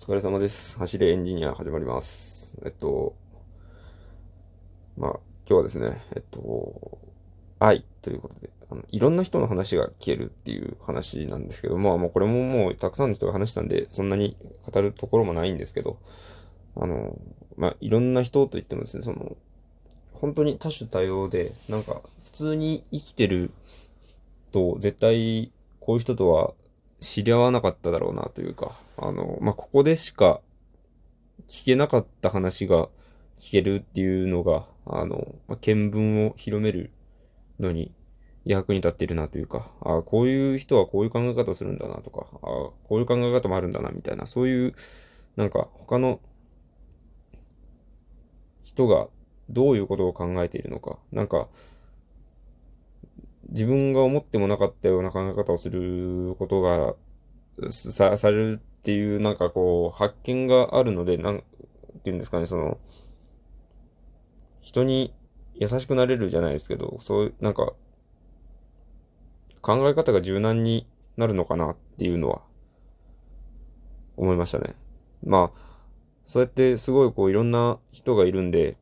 お疲れ様です。走れエンジニア始まります。えっと、まあ、今日はですね、えっと、愛ということで、あのいろんな人の話が聞けるっていう話なんですけど、まあもうこれももうたくさんの人が話したんで、そんなに語るところもないんですけど、あの、まあいろんな人といってもですね、その、本当に多種多様で、なんか普通に生きてると絶対こういう人とは知り合わなかっただろうなというか、あの、まあ、ここでしか聞けなかった話が聞けるっていうのが、あの、まあ、見聞を広めるのに役に立っているなというか、あこういう人はこういう考え方をするんだなとか、あこういう考え方もあるんだなみたいな、そういう、なんか他の人がどういうことを考えているのか、なんか、自分が思ってもなかったような考え方をすることがさ、されるっていう、なんかこう、発見があるので、なんていうんですかね、その、人に優しくなれるじゃないですけど、そういう、なんか、考え方が柔軟になるのかなっていうのは、思いましたね。まあ、そうやってすごいこういろんな人がいるんで、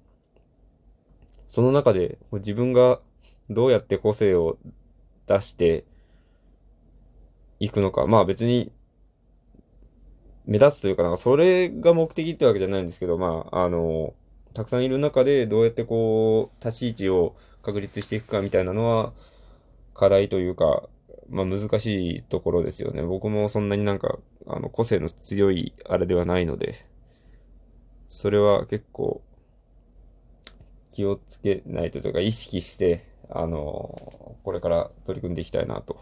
その中で自分がどうやって個性を出していくのか。まあ別に目立つというか、なんかそれが目的ってわけじゃないんですけど、まあ、あの、たくさんいる中でどうやってこう、立ち位置を確立していくかみたいなのは課題というか、まあ難しいところですよね。僕もそんなになんか、あの、個性の強いあれではないので、それは結構気をつけないととか意識して、あの、これから取り組んでいきたいなと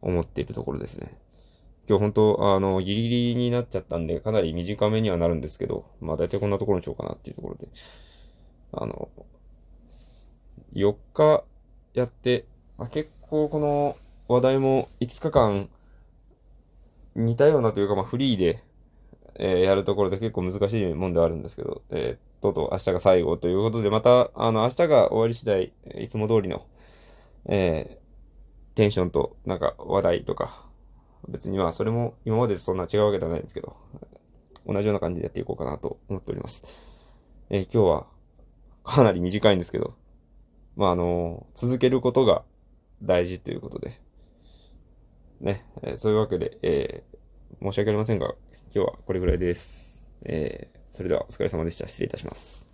思っているところですね。今日本当、あの、ギリギリになっちゃったんで、かなり短めにはなるんですけど、まあ大体こんなところにしようかなっていうところで、あの、4日やって、あ結構この話題も5日間似たようなというか、まあフリーで、えーやるところで結構難しいもんではあるんですけど、えーとうとう明日が最後ということで、また、あの、明日が終わり次第、いつも通りの、えーテンションと、なんか話題とか、別にまあそれも今までそんな違うわけではないんですけど、同じような感じでやっていこうかなと思っております。えー今日はかなり短いんですけど、まああの続けることが大事ということで、ね、えそういうわけで、え申し訳ありませんが、今日はこれぐらいです。えーそれではお疲れ様でした。失礼いたします。